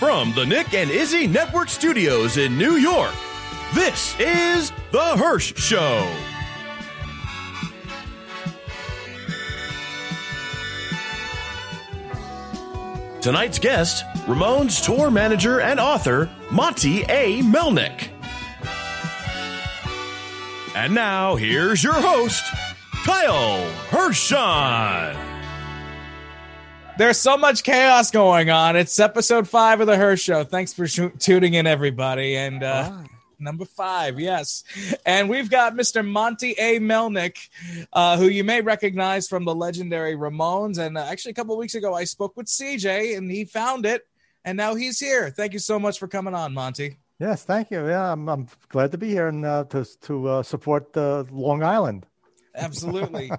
From the Nick and Izzy Network Studios in New York, this is The Hirsh Show. Tonight's guest, Ramones tour manager and author, Monte A. Melnick. And now, here's your host, Kyle Hershon. There's so much chaos going on. It's episode five of the Hirsh Show. Thanks for sh- tuning in, everybody. And uh, number five, yes. And we've got Mr. Monte A. Melnick, uh, who you may recognize from the legendary Ramones. And uh, actually, a couple weeks ago, I spoke with CJ, and he found it, and now he's here. Thank you so much for coming on, Monte. Yes, thank you. Yeah, I'm, I'm glad to be here and uh, to to uh, support uh, Long Island. Absolutely.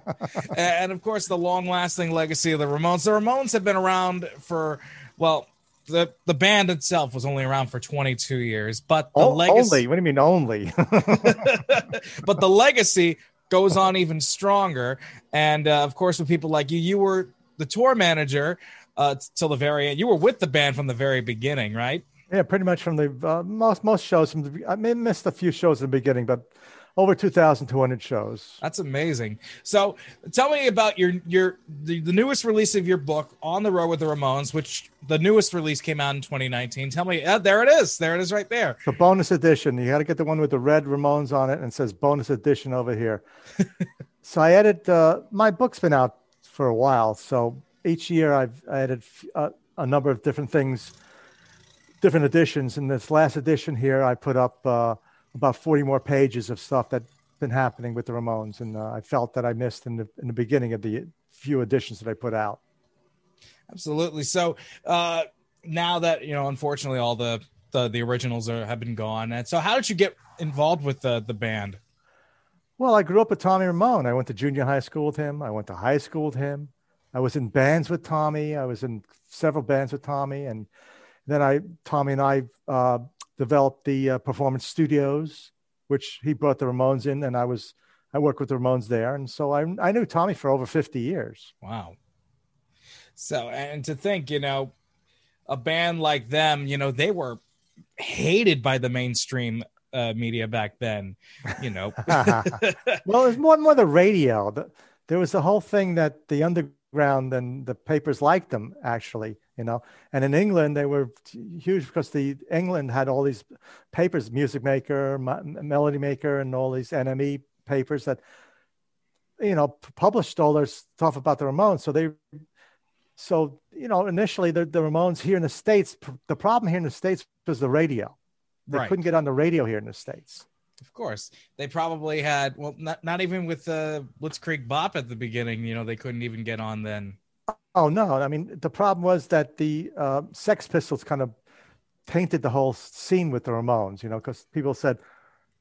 and of course, the long lasting legacy of the Ramones. The Ramones have been around for, well, the, the band itself was only around for 22 years, but the O- legacy, Only? What do you mean only? but the legacy goes on even stronger. And uh, of course, with people like you, you were the tour manager uh, till the very end. You were with the band from the very beginning, right? yeah, pretty much from the uh, most most shows. From the, I may missed a few shows in the beginning, but over 2,200 shows. That's amazing. So, tell me about your your the, the newest release of your book, On the Road with the Ramones, which the newest release came out in 2019. Tell me, uh, there it is, there it is, right there. The bonus edition. You got to get the one with the red Ramones on it and it says bonus edition over here. so I edit. Uh, my book's been out for a while, so each year I've added uh, a number of different things, different editions. In this last edition here, I put up uh, about 40 more pages of stuff that's been happening with the Ramones, and uh, I felt that I missed in the in the beginning of the few editions that I put out. Absolutely. So, uh, now that you know, unfortunately, all the the, the originals are have been gone. And so, how did you get involved with the the band? Well, I grew up with Tommy Ramone. I went to junior high school with him. I went to high school with him. I was in bands with Tommy. I was in several bands with Tommy, and then I, Tommy and I, uh, developed the uh, performance studios, which he brought the Ramones in, and I was, I worked with the Ramones there, and so I, I knew Tommy for over fifty years. Wow. So, and to think, you know, a band like them, you know, they were hated by the mainstream uh, media back then. You know, well, it was more more the radio. The, there was the whole thing that the underground and the papers liked them actually, you know. And in England, they were huge because the England had all these papers, Music Maker, Melody Maker, and all these NME papers that, you know, published all their stuff about the Ramones. So they, so you know, initially the, the Ramones here in the states, the problem here in the states was the radio. They Right. couldn't get on the radio here in the states. Of course, they probably had. Well, not not even with the Blitzkrieg Bop at the beginning. You know, they couldn't even get on then. Oh no! I mean, the problem was that the uh, Sex Pistols kind of tainted the whole scene with the Ramones. You know, because people said,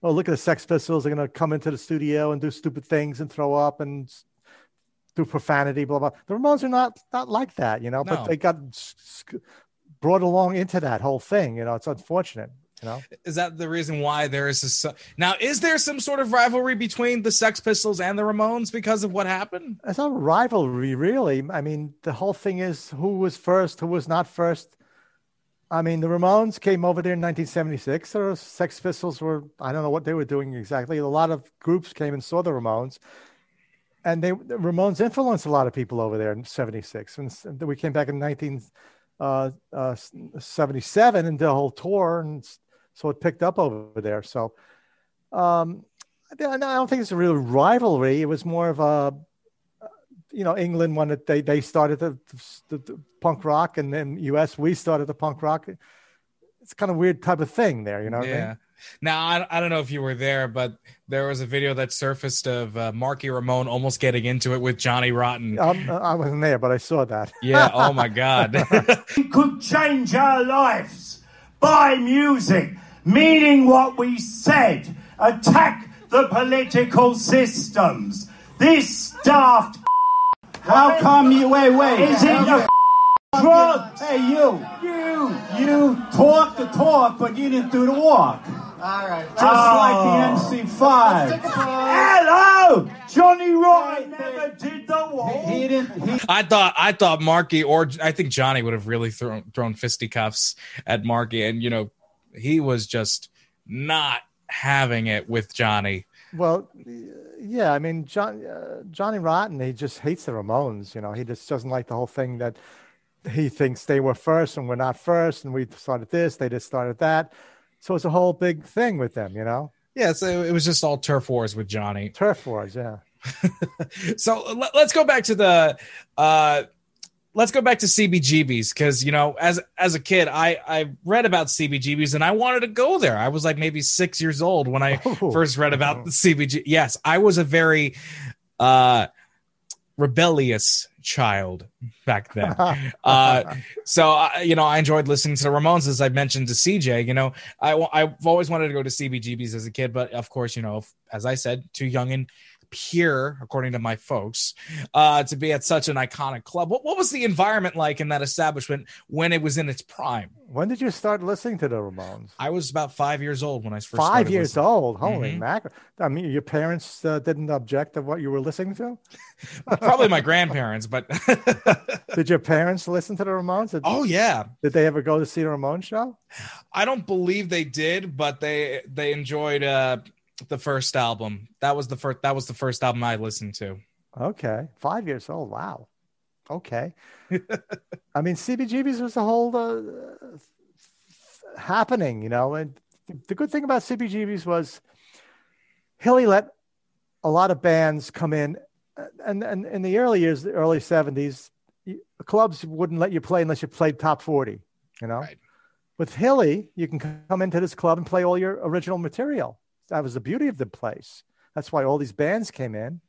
"Oh, look at the Sex Pistols! They're going to come into the studio and do stupid things and throw up and do profanity." Blah blah. The Ramones are not not like that. You know, No. but they got s- s- brought along into that whole thing. You know, it's unfortunate. You know, Is that the reason why there is this? Uh, now, is there some sort of rivalry between the Sex Pistols and the Ramones because of what happened? it's not a rivalry, really. I mean, the whole thing is who was first, who was not first. I mean, the Ramones came over there in 1976. The Sex Pistols were, I don't know what they were doing exactly. A lot of groups came and saw the Ramones. And they, the Ramones influenced a lot of people over there in 76. And then we came back in 1977 uh, uh, and did a whole tour. And so it picked up over there. So um, I don't think it's a real rivalry. It was more of a, you know, England wanted they they started the, the, the punk rock, and then U.S. we started the punk rock. It's kind of weird type of thing there, you know. what I mean? Yeah. Now I, I don't know if you were there, but there was a video that surfaced of uh, Marky Ramone almost getting into it with Johnny Rotten. Um, I wasn't there, but I saw that. Yeah. Oh my God. We could change our lives by music, meaning what we said, attack the political systems. This daft. How come you wait wait? Is it the drugs? Hey you, You, you talk the talk, but you didn't do the walk. All right. Just like the MC5. Hello! Johnny Rotten never did the walk. He didn't. He, I thought I thought Marky or I think Johnny would have really thrown thrown fisticuffs at Marky, and you know he was just not having it with Johnny. Well, yeah, I mean, John, uh, Johnny Rotten, he just hates the Ramones. You know, he just doesn't like the whole thing that he thinks they were first and we're not first, and we started this, they just started that. So it's a whole big thing with them, you know. Yeah, so it was just all turf wars with Johnny. Turf wars, yeah. so let, us go back to the uh let's go back to CBGBs because you know as as a kid I I read about CBGBs and I wanted to go there. I was like maybe 6 years old when I Oh. first read about the CBG. Yes, I was a very uh rebellious child back then. uh so uh, you know I enjoyed listening to the Ramones as I mentioned to CJ, you know, I, I've always wanted to go to CBGBs as a kid but of course, you know, as I said, too young and pure according to my folks uh to be at such an iconic club what, what was the environment like in that establishment when it was in its prime When did you start listening to the Ramones? i was about five years old when i first Five years listening. old. Holy Mhm. mackerel! I mean, your parents uh, didn't object to what you were listening to. probably my grandparents but Did your parents listen to the Ramones? Did, oh yeah did they ever go to see the Ramones show? i don't believe they did but they they enjoyed uh the first album that was the first that was the first album i listened to Okay, five years old. Wow. Okay. I mean, CBGBs was the whole uh, happening, you know. And the good thing about CBGBs was Hilly let a lot of bands come in, and and in the early years, the early seventies, clubs wouldn't let you play unless you played top forty. You know, Right. with Hilly, you can come into this club and play all your original material. That was the beauty of the place. That's why all these bands came in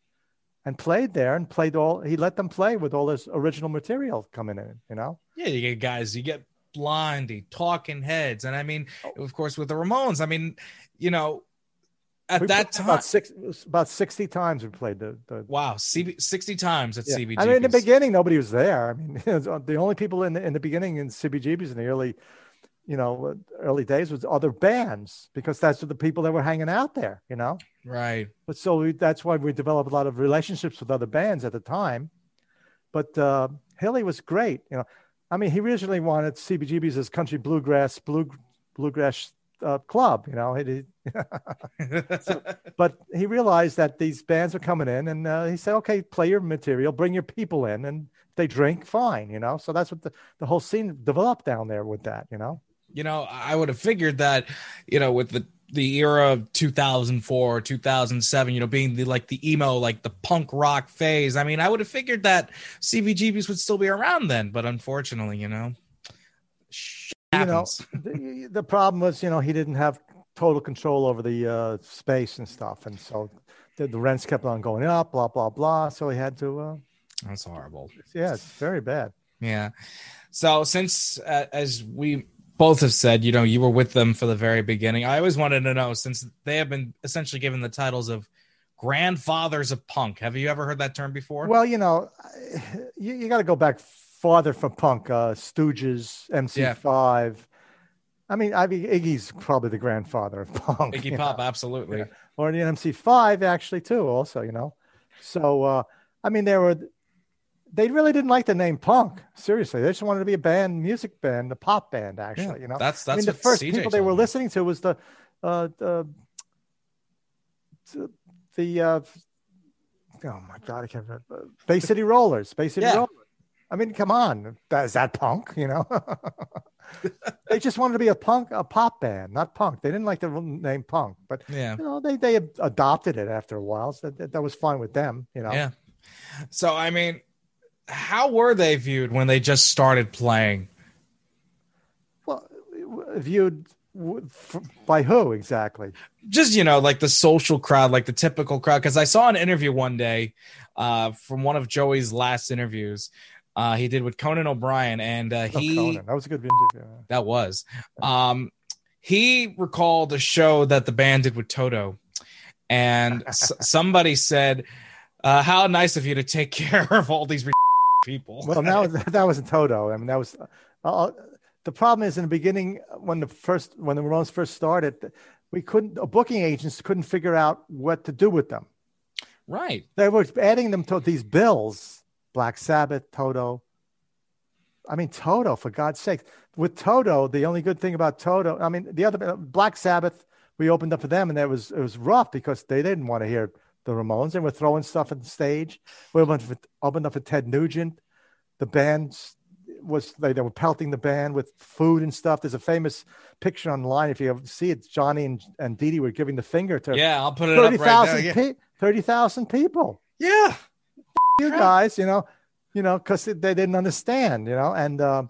and played there and played all. He let them play with all this original material coming in. You know. yeah you get guys you get blondie talking heads and i mean Oh. of course with the ramones i mean you know at We that time about six, about sixty times we played the. the wow CB, 60 times at yeah. cbg I mean, in the beginning, nobody was there. I mean, the only people in the in the beginning in CBGBs in the early, you know, early days with other bands because that's the people that were hanging out there. You know, right but so we, that's why we developed a lot of relationships with other bands at the time. But uh, Hilly was great. You know, I mean, he originally wanted CBGBs as country bluegrass blue bluegrass uh, club. You know, he, but he realized that these bands were coming in and uh, he said okay play your material bring your people in and they drink fine you know so that's what the, the whole scene developed down there with that you know you know i would have figured that you know with the the era of 2004 2007 you know being the like the emo like the punk rock phase i mean i would have figured that cbgbs would still be around then but unfortunately you know you know the, the problem was you know he didn't have total control over the uh, space and stuff and so the, the rents kept on going up blah blah blah so he had to uh, that's horrible. Yeah it's very bad. Yeah. So since uh, as we both have said, you know, you were with them for the very beginning. I always wanted to know since they have been essentially given the titles of grandfathers of punk. Have you ever heard that term before? well you know you, you got to go back farther for punk uh stooges mc5 i mean i mean iggy's probably the grandfather of punk Iggy know? Pop, absolutely. or the MC5 actually too. Also, you know, so uh, I mean, there were they really didn't like the name punk. Seriously, they just wanted to be a band, music band, a pop band. Actually, you know, That's I mean, the first CJ people they were me. listening to was the uh, the the uh, oh my god, I can't remember. Bay City Rollers, Bay City Yeah. Rollers. I mean, come on, that, is that punk? You know, they just wanted to be a punk, a pop band, not punk. They didn't like the name punk, but Yeah. you know, they they adopted it after a while, so that, that was fine with them. You know, Yeah. So I mean, how were they viewed when they just started playing? well, viewed by who exactly? just you know like the social crowd like the typical crowd because i saw an interview one day uh from one of joey's last interviews uh he did with conan o'brien and uh Oh, he Conan. That was a good interview. that was um he recalled a show that the band did with toto and s- somebody said uh how nice of you to take care of all these people Well, now that wasn't Toto. I mean, that was uh, the problem. Is in the beginning when the first when the Ramones first started, we couldn't. uh, Booking agents couldn't figure out what to do with them. Right. They were adding them to these bills. Black Sabbath, Toto. I mean, Toto, for God's sake. With Toto, the only good thing about Toto, I mean, the other Black Sabbath, we opened up for them, and it was it was rough because they didn't want to hear the Ramones. They were throwing stuff at the stage. We opened, for, opened up for Ted Nugent. The band was they, they were pelting the band with food and stuff. There's a famous picture online. If you ever see it, Johnny and, and Dee Dee were giving the finger to Yeah, I'll put it up right now. 30,000 Yeah. pe- 30,000 people yeah. you guys, you know, you know, because they didn't understand, you know. And uh,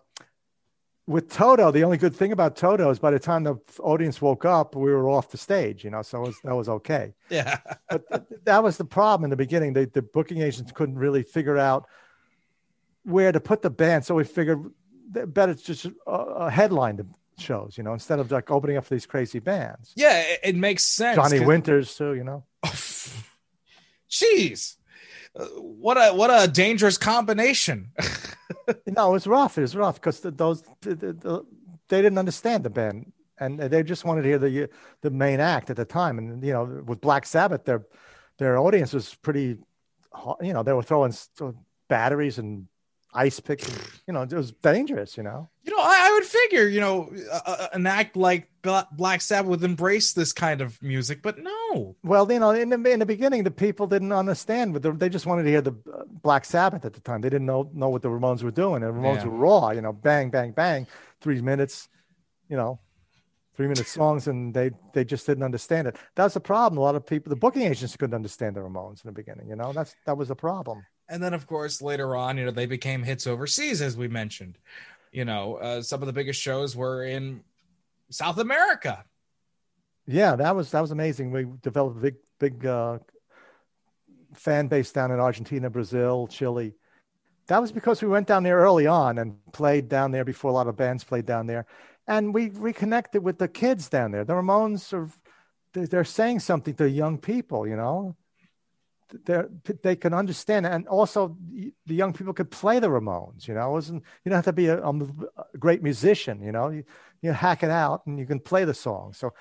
with Toto, the only good thing about Toto is by the time the audience woke up, we were off the stage, you know, so it was, that was okay. Yeah. But th- that was the problem in the beginning. They, the booking agents couldn't really figure out where to put the band, so we figured better just a, a headline the shows, you know, instead of like opening up for these crazy bands. Yeah, it, it makes sense. Johnny Winters too, you know. Jeez. Uh, what a what a dangerous combination. No, it was rough. It was rough because the, those the, the, the, they didn't understand the band, and they just wanted to hear the the main act at the time. And you know, with Black Sabbath, their their audience was pretty, you know, they were throwing batteries and ice picks. And, you know, it was dangerous. You know, you know, I, I would figure, you know, a- an act like Black Sabbath would embrace this kind of music, but no. well, you know, in the in the beginning, the people didn't understand, but they just wanted to hear the uh, Black Sabbath at the time. They didn't know know what the Ramones were doing. The Ramones Yeah. were raw. You know, bang, bang, bang, three minutes. You know, three minute songs and they they just didn't understand it that's the problem a lot of people the booking agents couldn't understand the ramones in the beginning you know that's that was a problem And then, of course, later on, you know, they became hits overseas, as we mentioned. You know, uh, some of the biggest shows were in South America. yeah that was that was amazing. We developed a big big uh fan base down in argentina brazil chile. That was because we went down there early on and played down there before a lot of bands played down there. And we reconnected with the kids down there. The ramones are they're, saying something to young people you know they can understand and also the young people could play the ramones you know? You don't have to be a, um, a great musician you know? You, you hack it out and you can play the song. So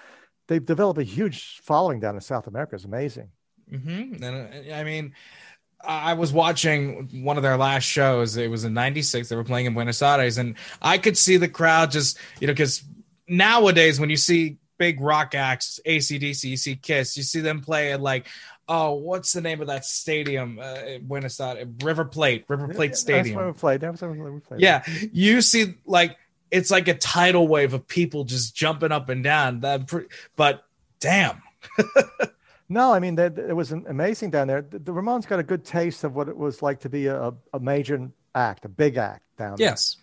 they've developed a huge following down in south america. It's amazing. Mm-hmm. And uh, I mean, I was watching one of their last shows. It was in '96. They were playing in Buenos Aires, and I could see the crowd just, you know, because nowadays when you see big rock acts, ACDC, you see Kiss, you see them play at like, oh, what's the name of that stadium? Uh, Buenos Aires, River Plate, River Plate that's Stadium. where we played that's where we played Yeah, you see, like it's like a tidal wave of people just jumping up and down. That, pre- but damn, No, I mean, that it was amazing down there. The, the Ramones got a good taste of what it was like to be a, a major act, a big act down there. yes,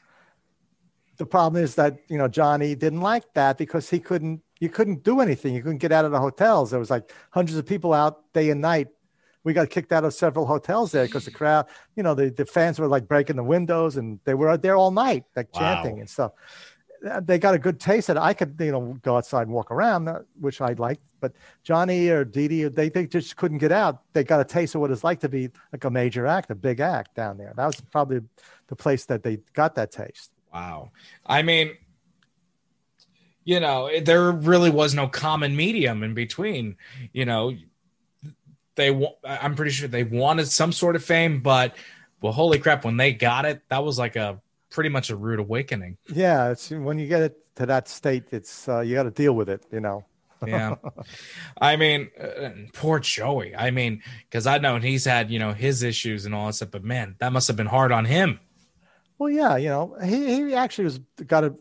The problem is that you know Johnny didn't like that because he couldn't. You couldn't do anything. You couldn't get out of the hotels. There was like hundreds of people out day and night. We got kicked out of several hotels there because the crowd, you know, the, the fans were like breaking the windows and they were out there all night, like Wow. chanting and stuff. Uh, They got a good taste that. I could, you know, go outside and walk around, uh, which I liked. But Johnny or Dee Dee, they, they just couldn't get out. They got a taste of what it's like to be like a major act, a big act down there. That was probably the place that they got that taste. Wow. I mean, you know, there really was no common medium in between. You know, they I'm pretty sure they wanted some sort of fame, but well, holy crap, when they got it, that was like a pretty much a rude awakening. Yeah, it's when you get it to that state, it's uh, you got to deal with it. You know. Yeah. I mean, uh, poor Joey. I mean, because I know he's had, you know, his issues and all that stuff, but man, that must have been hard on him. Well, yeah, you know, he he actually was got a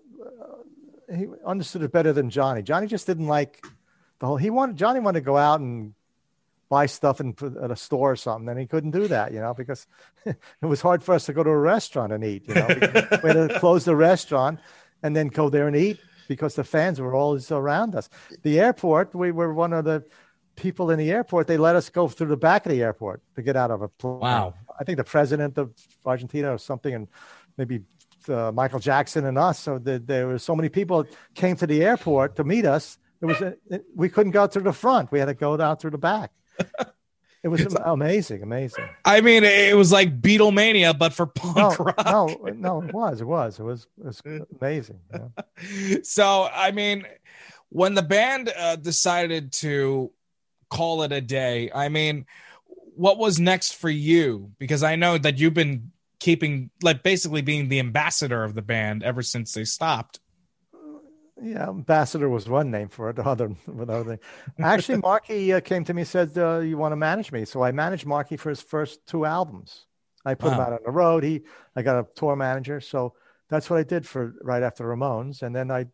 he understood it better than Johnny. Johnny just didn't like the whole. He wanted Johnny wanted to go out and buy stuff in, at a store or something, and he couldn't do that, you know, because it was hard for us to go to a restaurant and eat. You know, we had to close the restaurant and then go there and eat because the fans were always around us. The airport, we were one of the people in the airport. They let us go through the back of the airport to get out of a plane. Wow. I think the president of Argentina or something, and maybe uh, Michael Jackson and us. So the, there were so many people came to the airport to meet us. It was a, it, we couldn't go through the front. We had to go down through the back. It was amazing, amazing. I mean, it was like Beatlemania, but for No, punk rock. no, no, it was, it was, it was, it was amazing. know. so I mean, when the band uh, decided to call it a day, I mean, what was next for you? Because I know that you've been keeping, like, basically being the ambassador of the band ever since they stopped. Yeah, ambassador was one name for it. Other, other thing. Actually, Marky uh, came to me and said, uh, "You want to manage me?" So I managed Marky for his first two albums. I put him out on the road. He, I got a tour manager, so that's what I did for right after Ramones, and then I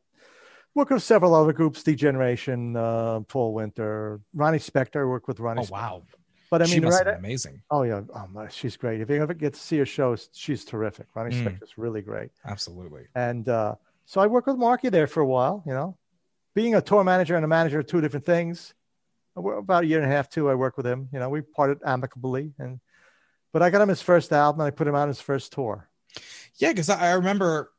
worked with several other groups: D Generation, uh, Paul Winter, Ronnie Spector. I worked with Ronnie. Oh Spector. wow, But I she mean, must right? amazing. Oh yeah, oh my, she's great. If you ever get to see her show, she's terrific. Ronnie Mm. Spector's really great. Absolutely. And uh, so I worked with Marky there for a while, you know, being a tour manager and a manager are two different things. About a year and a half, too, I worked with him. You know, we parted amicably. And, but I got him his first album and I put him on his first tour. Yeah, because I remember.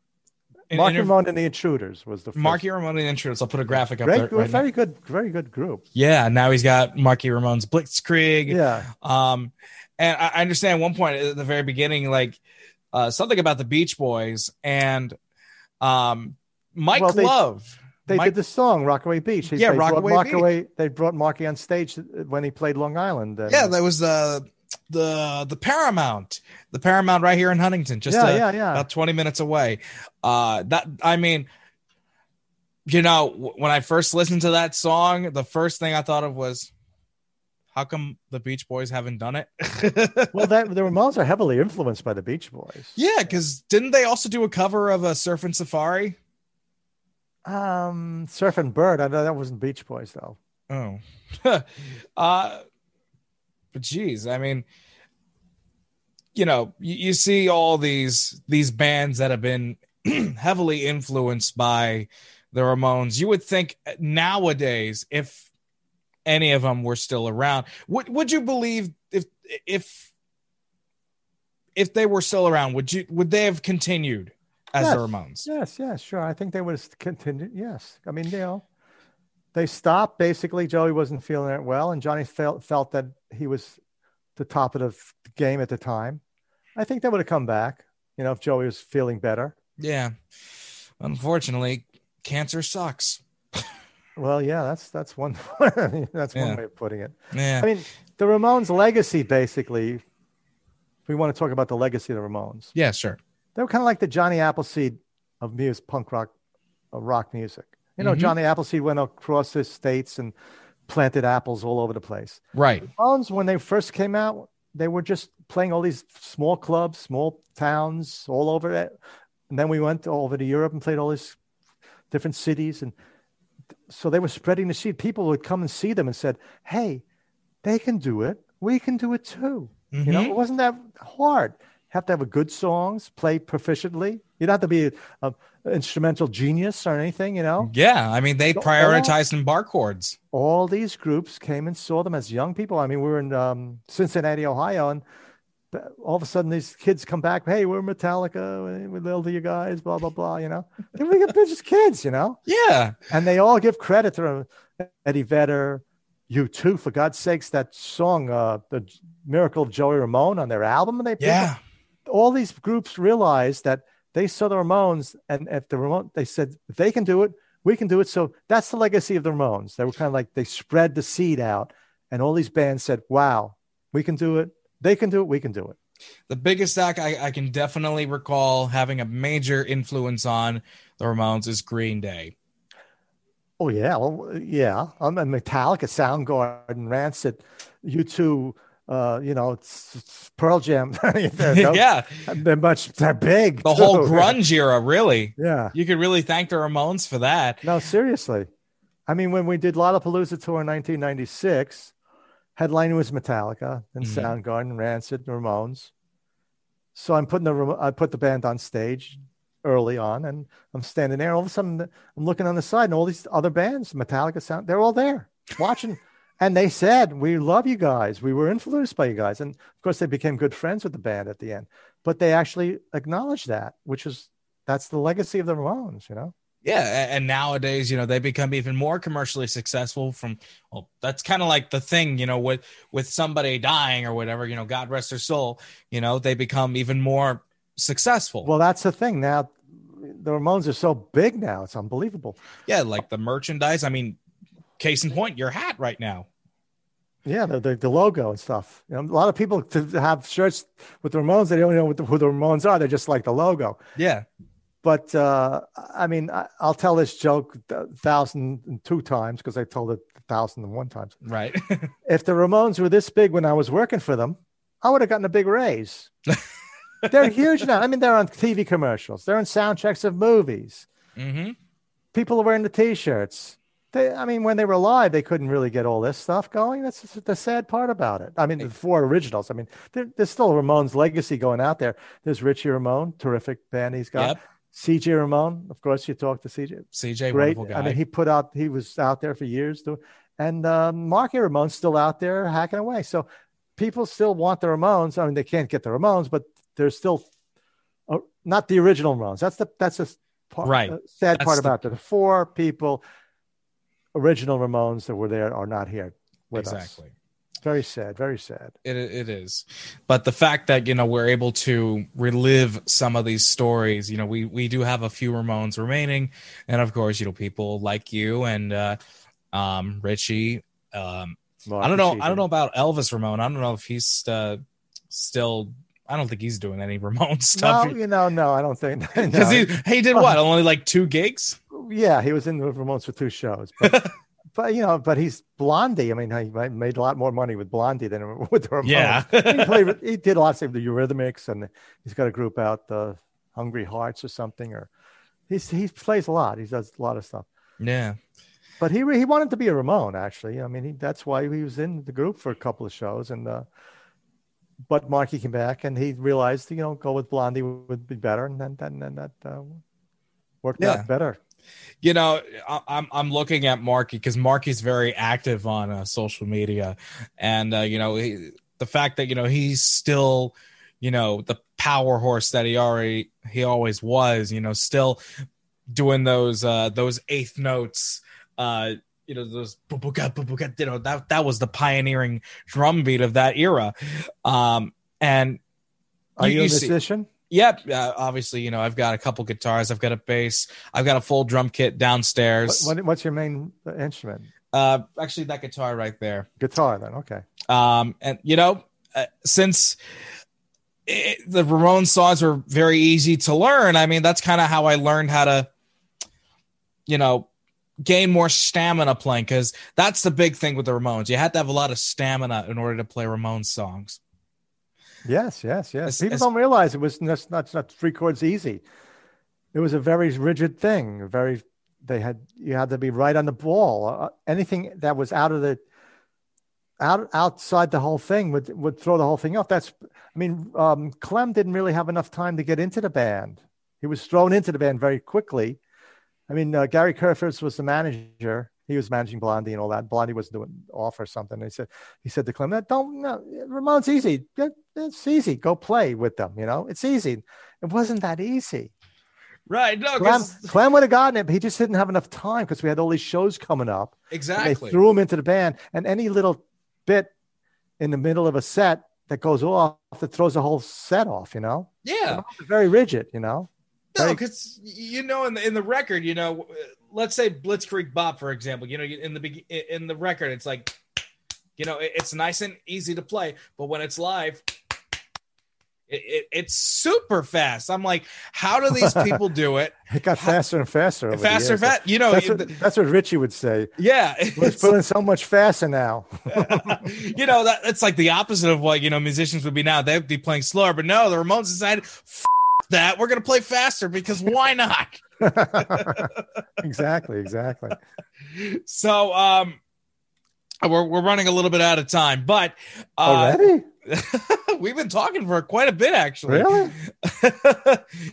In Marky interv- Ramone and the Intruders was the first. Marky Ramone and the Intruders. I'll put a graphic up great, there. right now. very good, very good group. Yeah, now he's got Marky Ramone's Blitzkrieg. Yeah. Um, and I I understand one point at the very beginning, like uh, something about the Beach Boys and um, Mike Well, they- Love. They Mike- did the song Rockaway Beach. They- Yeah, they brought Rockaway Beach. They brought Marky on stage when he played Long Island. And- yeah, that was the the the Paramount, the Paramount right here in Huntington, just Yeah, uh, yeah, yeah. about twenty minutes away. Uh, that I mean, you know, w- when I first listened to that song, the first thing I thought of was, how come the Beach Boys haven't done it? well, that, the Ramones are heavily influenced by the Beach Boys. yeah, because didn't they also do a cover of a Surfin' Safari? Um, Surfin' Bird. I know that wasn't Beach Boys though. Oh, uh, but geez, I mean, you know, you, you see all these these bands that have been heavily influenced by the Ramones. You would think nowadays, if any of them were still around, would would you believe if if if they were still around, would you would they have continued as the Yes. Ramones? Yes, yes, sure. I think they would have continued. Yes, I mean, you know, they stopped. Basically, Joey wasn't feeling it well, and Johnny felt felt that he was the top of the game at the time. I think they would have come back. You know, if Joey was feeling better. Yeah, unfortunately, cancer sucks. Well, yeah, that's that's one that's Yeah. one way of putting it. Yeah. I mean, the Ramones' legacy, basically. If we want to talk about the legacy of the Ramones, Yeah, sure. they were kind of like the Johnny Appleseed of music, punk rock, of rock music. You know, Mhm. Johnny Appleseed went across the states and planted apples all over the place. Right. The Ramones, when they first came out, they were just playing all these small clubs, small towns all over it. And then we went all over to Europe and played all these different cities. And so they were spreading the seed. People would come and see them and said, Hey, they can do it. We can do it too. You know, it wasn't that hard. Have to have a good songs, play proficiently. You don't have to be a, a instrumental genius or anything, you know. Yeah, I mean they So all- in bar chords. All these groups came and saw them as young people. I mean, we were in um, Cincinnati, Ohio, and all of a sudden these kids come back. Hey, we're Metallica. We love you guys. Blah blah blah. You know, they're just kids. You know, Yeah, and they all give credit to Eddie Vedder, U2, for God's sakes. That song, uh, the Miracle of Joey Ramone, on their album, and they yeah, all these groups realized that they saw the Ramones, and if the Ramones, they said, if they can do it, we can do it. So that's the legacy of the Ramones. They were kind of like they spread the seed out, and all these bands said, "Wow, we can do it. They can do it. We can do it." the biggest act I, I can definitely recall having a major influence on the Ramones is Green Day. Oh yeah, well, yeah. I'm a Metallica, Soundgarden, Rancid, U2. Uh, you know, it's, it's Pearl Jam. no- yeah, they're much. They're big. the whole grunge era, really. Yeah. You could really thank the Ramones for that. No, seriously. I mean, when we did Lollapalooza tour in 1996, headlining was Metallica and Mhm. Soundgarden, Rancid, Ramones. So I'm putting the I put the band on stage early on, and I'm standing there. All of a sudden, I'm looking on the side, and all these other bands, Metallica, Sound, they're all there watching. And they said, "We love you guys. We were influenced by you guys." And of course, they became good friends with the band at the end. But they actually acknowledged that, which is that's the legacy of the Ramones, you know. Yeah, and nowadays, you know, they become even more commercially successful. From well, that's kind of like the thing, you know, with with somebody dying or whatever, you know, God rest their soul. You know, they become even more successful. Well, that's the thing. Now, the Ramones are so big now; it's unbelievable. Yeah, like the merchandise. I mean, case in point, your hat right now. Yeah, the, the, the logo and stuff. You know, a lot of people to have shirts with the Ramones, they don't even know what the, who the Ramones are. They just like the logo. Yeah. But uh, I mean, I, will tell this joke a thousand and two times because I told it a thousand and one times. Right. if the Ramones were this big when I was working for them, I would have gotten a big raise. they're huge now. I mean, they're on TV commercials. They're in soundtracks of movies. Mm-hmm. People are wearing the T-shirts. They, I mean, when they were alive, they couldn't really get all this stuff going. That's the sad part about it. I mean, the four originals. I mean, there, there's still Ramone's legacy going out there. There's Richie Ramone, terrific band he's got. Yep. CJ Ramone, of course, you talked to CJ. CJ, great. I mean, he put out, he was out there for years, too. and um, Marky Ramone's still out there hacking away. So people still want the Ramones. I mean, they can't get the Ramones, but they're still uh, not the original Ramones. That's the that's a part, Right. uh, sad That's part the- about it. The four people, original Ramones that were there, are not here with us. exactly. Very sad. Very sad. It, it is but the fact that you know we're able to relive some of these stories you know we we do have a few ramones remaining and of course you know people like you and uh um richie um i don't know i don't know about elvis ramone i don't know if he's uh still i don't think he's doing any ramone stuff No, you know, no, I don't think. because no. he, he did what only like two gigs yeah, he was in the Ramones for two shows, but, but you know, but he's Blondie. I mean, he made a lot more money with Blondie than with the Ramones. Yeah. he, played, he did lots of stuff with the Eurythmics, and he's got a group out, the Hungry Hearts or something, or he's he plays a lot. He does a lot of stuff. yeah But he he wanted to be a Ramone, actually. I mean, he, that's why he was in the group for a couple of shows, and uh, but Marky came back, and he realized, you know, go with Blondie would be better, and then then, then that uh, worked Yeah. out better. you know I- i'm i'm looking at marky because marky's very active on uh, social media and uh, you know he, the fact that you know he's still you know the power horse that he already he always was you know still doing those uh those eighth notes uh you know those you know that that was the pioneering drum beat of that era um and Are You- you, a see- musician? Yep. Uh, obviously, you know, I've got a couple guitars. I've got a bass. I've got a full drum kit downstairs. What, what, what's your main instrument? Uh, actually, that guitar right there. Guitar, then. Okay. Um, and you know, uh, since it, the Ramones songs were very easy to learn, I mean, that's kind of how I learned how to, you know, gain more stamina playing because that's the big thing with the Ramones. You had to have a lot of stamina in order to play Ramones songs. Yes, yes, yes. As- People as- don't realize it was just not not three chords easy. It was a very rigid thing. Very, they had you had to be right on the ball. Uh, anything that was out of the out outside the whole thing would would throw the whole thing off. That's, I mean, um, Clem didn't really have enough time to get into the band. He was thrown into the band very quickly. I mean, uh, Gary Kurfirst was the manager. He was managing Blondie and all that. Blondie was doing off or something. He said, he said to Clem, "No, "Don't, no, Ramones easy. It's easy. Go play with them. You know, it's easy." It wasn't that easy. Right. No, Clem, Clem would have gotten it, but he just didn't have enough time because we had all these shows coming up. Exactly. They threw him into the band, and any little bit in the middle of a set that goes off that throws the whole set off. You know, yeah. Very rigid. You know, No, because you know, in the in the record, you know, let's say Blitzkrieg Bop, for example, you know, in the in the record, it's like, you know, it- it's nice and easy to play, but when it's live, it, it, it's super fast. I'm like, how do these people do it? it got faster and faster. over the faster, fast. You know, That's what, that's what Richie would say. yeah, We're so much faster now. you know that it's like the opposite of what you know musicians would be now. They'd be playing slower, but no, the Ramones decided. F- that we're gonna play faster because why not? exactly, exactly. So um we're we're running a little bit out of time, but uh Already? we've been talking for quite a bit actually. Really?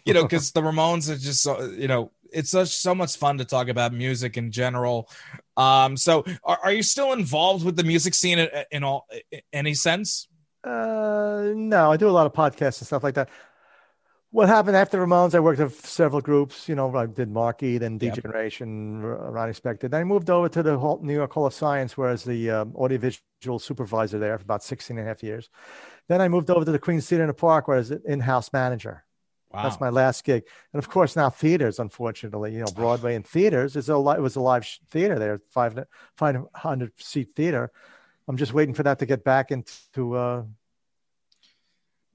you know, because the Ramones are just so you know, it's such so much fun to talk about music in general. Um, so are, are you still involved with the music scene in, in all in any sense? Uh, no, I do a lot of podcasts and stuff like that. What happened after Ramones? I worked with several groups. You know, I did Marky, then Yep. D Generation, R- Ronnie Spector. Then I moved over to the New York Hall of Science, where I was the um, audiovisual supervisor there for about 16 and a half years. Then I moved over to the Queens Theatre in the Park, where I was an in-house manager. Wow. That's my last gig, and of course now theaters. Unfortunately, you know Broadway and theaters is a li- it was a live sh- theater there, five five hundred seat theater. I'm just waiting for that to get back into uh,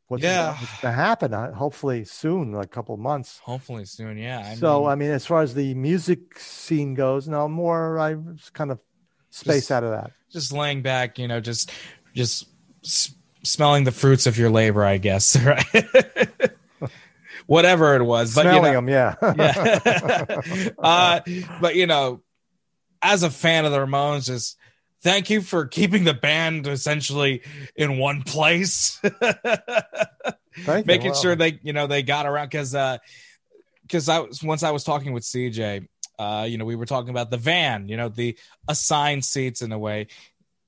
what's Yeah. going to happen. Uh, hopefully soon, like a couple of months. Hopefully soon. Yeah. I so mean, I mean, as far as the music scene goes, no more. I kind of space Just- out of that. just laying back, you know, just just s- smelling the fruits of your labor, I guess. Right. Whatever it was, but you Smelling know, them, yeah. yeah. uh, but you know, as a fan of the Ramones, just thank you for keeping the band essentially in one place, Thank you. making Well, sure they, you know, they got around because, uh, because I was once I was talking with CJ, uh, you know, we were talking about the van, you know, the assigned seats in a way.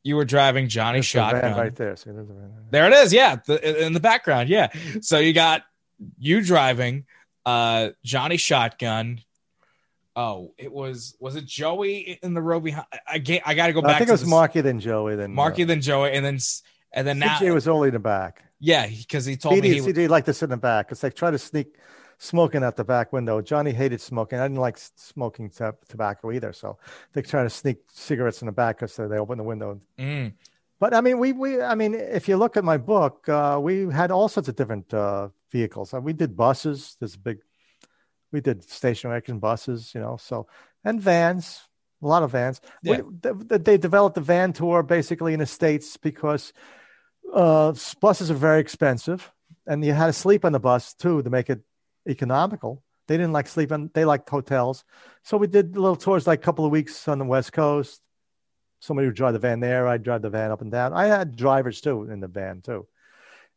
You were driving Johnny there's the Shotgun. right there. See, there's the van. There it is. Yeah, the, in the background. Yeah. So you got you driving, uh, Johnny Shotgun. Oh, it was was it Joey in the row behind? I I, I got to go back. I think it was this- Marky then Joey then Marky, uh, then Joey, and then and then now, CJ was only in the back. yeah, because he told me CD, he CD liked to sit in the back because they try to sneak smoking out the back window. Johnny hated smoking. I didn't like smoking to- tobacco either, so they try to sneak cigarettes in the back because they open the window. Mm, But I mean, we we I mean, if you look at my book, uh, we had all sorts of different uh, vehicles. Uh, we did buses. There's a big. We did station wagon buses, you know. So and vans, a lot of vans. Yeah. We, th- th- they developed the van tour basically in the states because uh, buses are very expensive, and you had to sleep on the bus too to make it economical. They didn't like sleeping; they liked hotels. So we did little tours, like a couple of weeks on the West Coast. Somebody would drive the van there. I'd drive the van up and down. I had drivers too in the van too.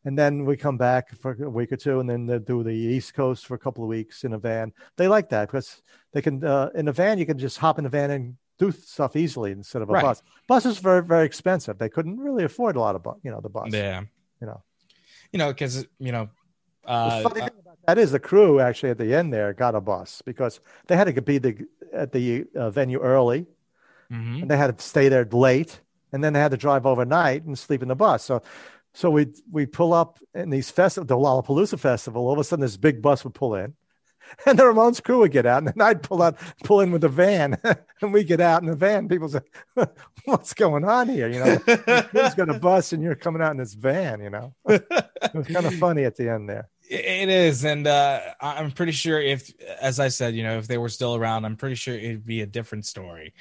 And then we come back for a week or two, and then they do the East Coast for a couple of weeks in a van. They like that because they can uh, in a van you can just hop in a van and do stuff easily instead of a Right. bus. Bus is very very expensive. They couldn't really afford a lot of bu- you know the bus. yeah, You know. you know, because you know, uh, funny thing about that is the crew actually at the end there got a bus because they had to be the, at the uh, venue early mhm. and they had to stay there late and then they had to drive overnight and sleep in the bus. So so we we pull up in these festival the Lollapalooza festival, all of a sudden this big bus would pull in. And the Ramones crew would get out, and then I'd pull out, pull in with the van, and we get out in the van. People say, "What's going on here?" You know, who's got a bus, and you're coming out in this van. You know, it was kind of funny at the end there. It is, and uh, I'm pretty sure if, as I said, you know, if they were still around, I'm pretty sure it'd be a different story.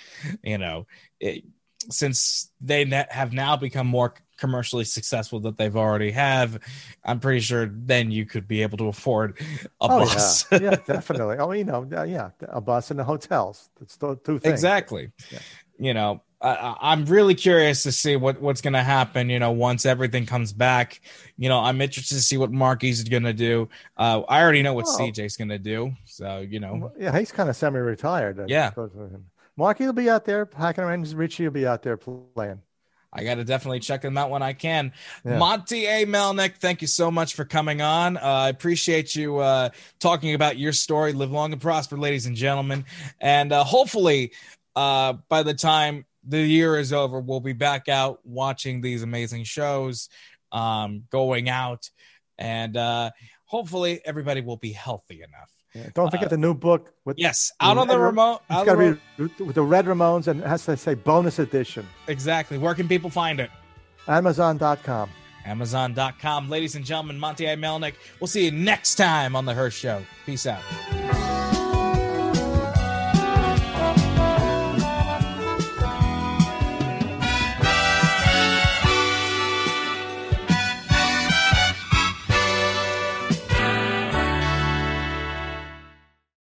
You know, it, since they have now become more commercially successful that they've already have, I'm pretty sure then you could be able to afford a Oh bus. yeah, yeah, definitely. Oh, you know, yeah, a bus and the hotels. That's the two things. exactly. Yeah. You know, I- I'm really curious to see what what's going to happen. You know, once everything comes back. You know, I'm interested to see what Marky's going to do. Uh, I already know what. CJ's going to do. So you know, Yeah, he's kind of semi-retired. Yeah. suppose, with him. Marky will be out there hacking around. Richie will be out there playing. I got to definitely check them out when I can. Yeah. Monte A. Melnick, thank you so much for coming on. Uh, I appreciate you uh, talking about your story. Live long and prosper, ladies and gentlemen. And uh, hopefully, uh, by the time the year is over, we'll be back out watching these amazing shows, um, going out, and uh, hopefully, everybody will be healthy enough. Yeah. Don't forget the new book with Yes, out on the remote. It's got to be with the Red Ramones and it has to say bonus edition. exactly. Where can people find it? Amazon.com. Amazon.com. Ladies and gentlemen, Monte A. Melnick. We'll see you next time on The Hirsh Show. Peace out.